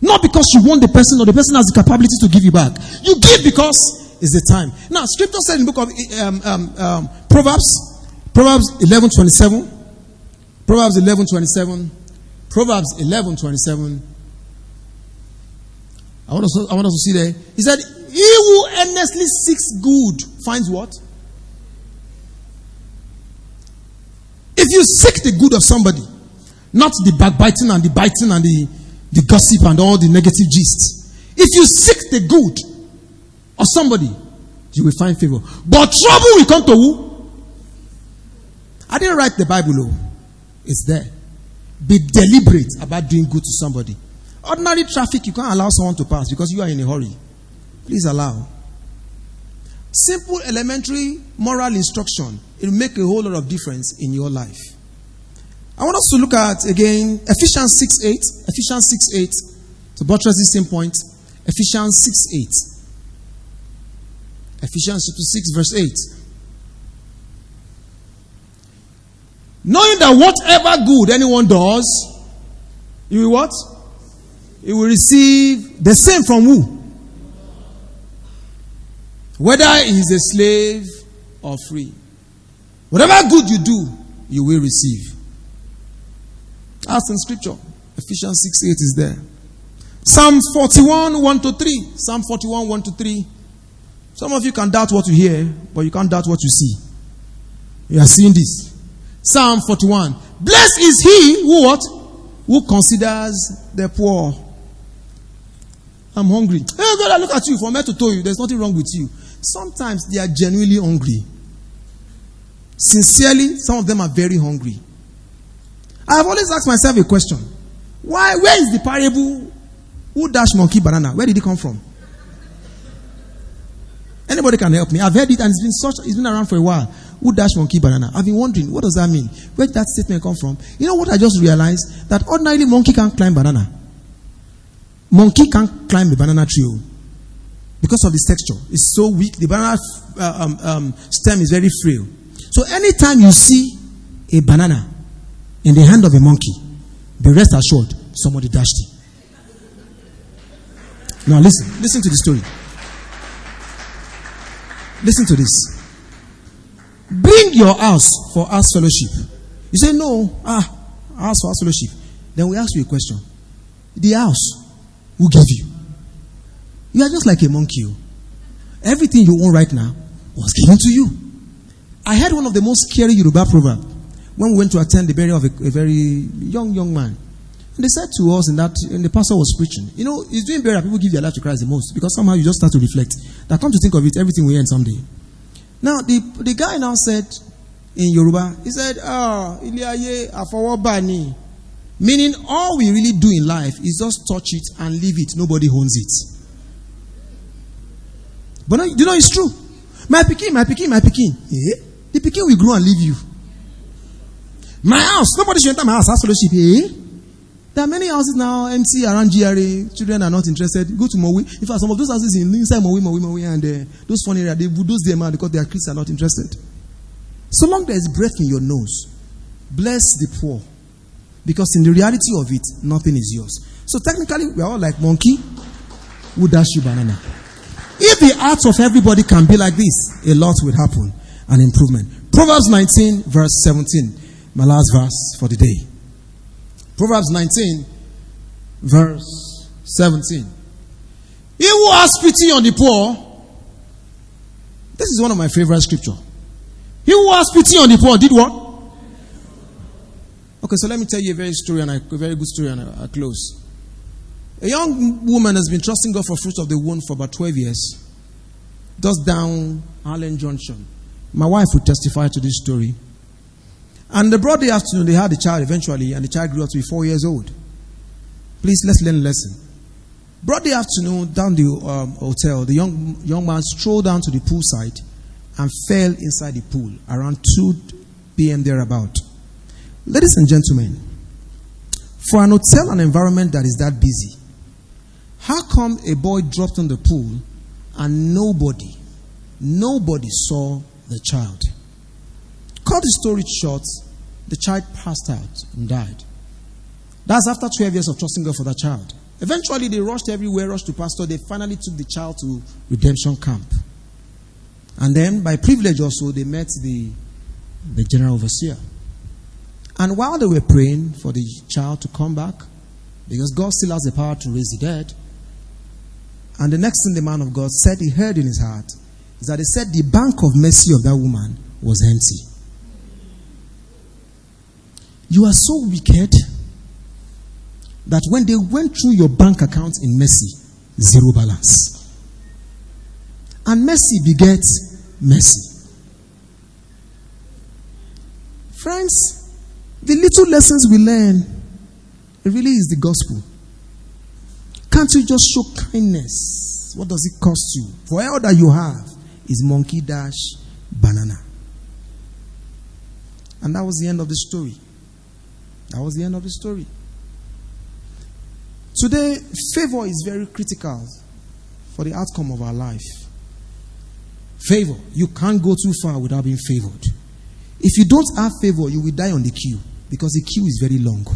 not because you want the person or the person has the capability to give you back. You give because it's the time. Now, scripture said in the book of um, um, um, Proverbs, Proverbs 11 27. Proverbs 11 27. Proverbs 11 27. I want, us, I want us to see there. He said, He who earnestly seeks good finds what? If you seek the good of somebody, not the backbiting and the biting and the, the gossip and all the negative gists. If you seek the good of somebody, you will find favor. But trouble will come to who? I didn't write the Bible, oh. It's there. Be deliberate about doing good to somebody. Ordinary traffic, you can't allow someone to pass because you are in a hurry. Please allow. Simple, elementary moral instruction. It will make a whole lot of difference in your life. I want us to look at again Ephesians 6 8. Ephesians 6 8 to buttress this same point. Ephesians 6 8. Ephesians chapter 6, verse 8. Knowing that whatever good anyone does, you will what? He will receive the same from who? Whether he is a slave or free. Whatever good you do, you will receive. That's in scripture. Ephesians 6 8 is there. Psalm 41 1 to 3. Psalm 41 1 to 3. Some of you can doubt what you hear, but you can't doubt what you see. You are seeing this. Psalm 41. Blessed is he who what? Who considers the poor. I'm hungry. Hey God, I look at you from head to toe you. There's nothing wrong with you. Sometimes they are genuinely hungry. Sincerely, some of them are very hungry. I have always asked myself a question. Why, where is the parable who dash monkey banana? Where did it come from? Anybody can help me. I've heard it and it's been such, it's been around for a while. Who dash monkey banana? I've been wondering, what does that mean? Where did that statement come from? You know what I just realized? That ordinarily monkey can't climb banana. Monkey can't climb a banana tree oh. Because of its texture. It's so weak. The banana uh, um, um, stem is very frail. So anytime you see a banana in the hand of a monkey, be rest assured somebody dashed it. Now listen, listen to the story. Listen to this. Bring your house for us fellowship. You say, No, ah, house for us fellowship. Then we ask you a question. The house, who gave you? You are just like a monkey. Oh. Everything you own right now was given to you. I heard one of the most scary Yoruba proverb when we went to attend the burial of a, a, very young, young man. And they said to us, in that, and the pastor was preaching, you know, he's doing burial, people give their life to Christ the most because somehow you just start to reflect that come to think of it, everything will end someday. Now, the, the guy now said in Yoruba, he said, Ah, Iliaye afọwọ́bà Meaning, all we really do in life is just touch it and leave it. Nobody owns it. But no, you know it's true. My picking, my picking, my picking. Eh? The picking will grow and leave you. My house, nobody should enter my house. House fellowship. Eh? There are many houses now empty around GRA. Children are not interested. Go to Mowi. In fact, some of those houses in inside Mowi, Mowi, Mowi, and uh, those funny areas, they bulldoze them out because their kids are not interested. So long there is breath in your nose, bless the poor. Because in the reality of it, nothing is yours. So technically, we are all like monkey who dash you banana. If the hearts of everybody can be like this, a lot will happen. An improvement. Proverbs 19, verse 17. My last verse for the day. Proverbs 19, verse 17. He who has pity on the poor, this is one of my favorite scripture. He who has pity on the poor did what? Okay, so let me tell you a very story and a, very good story and I close. A young woman has been trusting God for fruit of the womb for about 12 years. Just down Allen Junction. My wife would testify to this story. And the broad day afternoon, they had a child eventually, and the child grew up to be four years old. Please, let's learn a lesson. Broad day afternoon, down the um, hotel, the young, young man strolled down to the poolside and fell inside the pool around 2 p.m. thereabout. Ladies and gentlemen, for an hotel and environment that is that busy, how come a boy dropped in the pool and nobody, nobody saw the child? Cut the story short, the child passed out and died. That's after 12 years of trusting God for that child. Eventually, they rushed everywhere, rushed to pastor. They finally took the child to redemption camp. And then, by privilege also, they met the, the general overseer. And while they were praying for the child to come back, because God still has the power to raise the dead, and the next thing the man of God said he heard in his heart is that he said the bank of mercy of that woman was empty. You are so wicked that when they went through your bank account in mercy, zero balance. And mercy begets mercy. Friends, the little lessons we learn, really is the gospel. Can't you just show kindness? What does it cost you? For all that you have, is monkey dash banana. And that was the end of the story. That was the end of the story. Today, favor is very critical for the outcome of our life. Favor. You can't go too far without being favored. If you don't have favor, you will die on the queue because the queue is very long.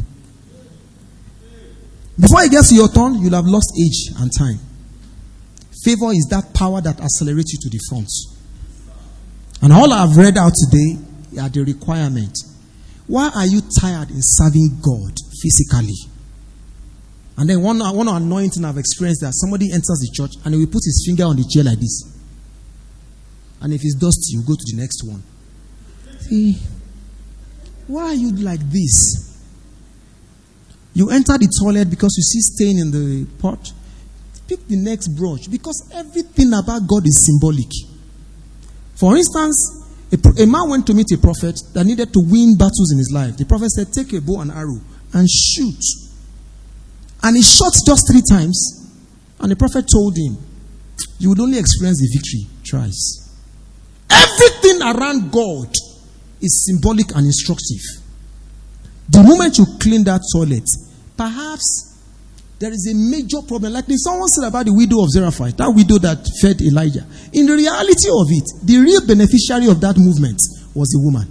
Before it gets to your turn, you'll have lost age and time. Favor is that power that accelerates you to the front. And all I've read out today are the requirement. Why are you tired in serving God physically? And then one, one anointing I've experienced that somebody enters the church and he will put his finger on the chair like this. And if it's dusty, you go to the next one. See, why are you like this? You enter the toilet because you see stain in the pot. Pick the next brush because everything about God is symbolic. For instance, a, a, man went to meet a prophet that needed to win battles in his life. The prophet said, Take a bow and arrow and shoot. And he shot just three times. And the prophet told him, You would only experience the victory thrice. Everything around God is symbolic and instructive. The moment you clean that toilet, perhaps there is a major problem. Like someone said about the widow of Zarephath, that widow that fed Elijah. In the reality of it, the real beneficiary of that movement was the woman.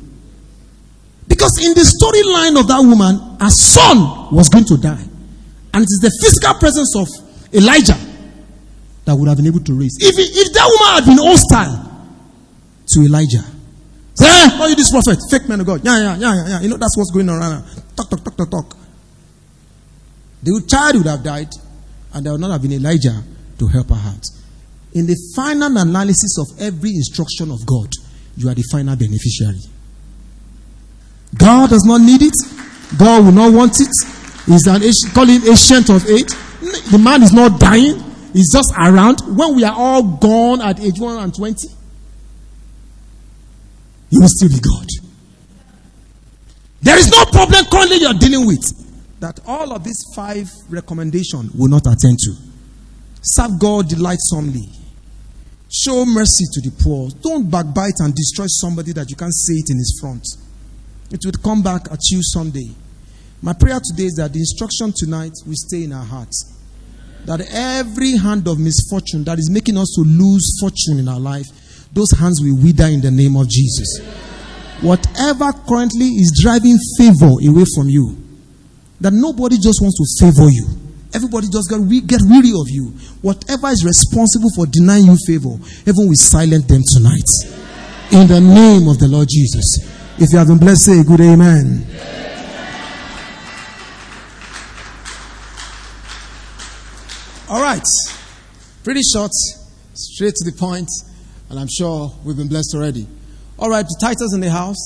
Because in the storyline of that woman, her son was going to die. And it is the physical presence of Elijah that would have been able to raise. If, if that woman had been hostile to Elijah, say, hey, are you this prophet? Fake man of God. Yeah, yeah, yeah, yeah, yeah. You know, that's what's going on around. Talk, talk, talk, talk, talk. The child would have died, and there would not have been Elijah to help her out. In the final analysis of every instruction of God, you are the final beneficiary. God does not need it. God will not want it. He's an call him ancient of age. The man is not dying. He's just around. When we are all gone at age 120, he will still be God. There is no problem currently you're dealing with that all of these five recommendations will not attend to. Serve God delightsomely. Show mercy to the poor. Don't backbite and destroy somebody that you can't say it in his front. It will come back at you someday. My prayer today is that the instruction tonight will stay in our hearts. That every hand of misfortune that is making us to lose fortune in our life, those hands will wither in the name of Jesus. Whatever currently is driving favor away from you, that nobody just wants to favor you. Everybody just get, get weary of you. Whatever is responsible for denying you favor, heaven will silence them tonight. In the name of the Lord Jesus. If you have been blessed, say good amen. All right. Pretty short, straight to the point, and I'm sure we've been blessed already. All right, the titles in the house.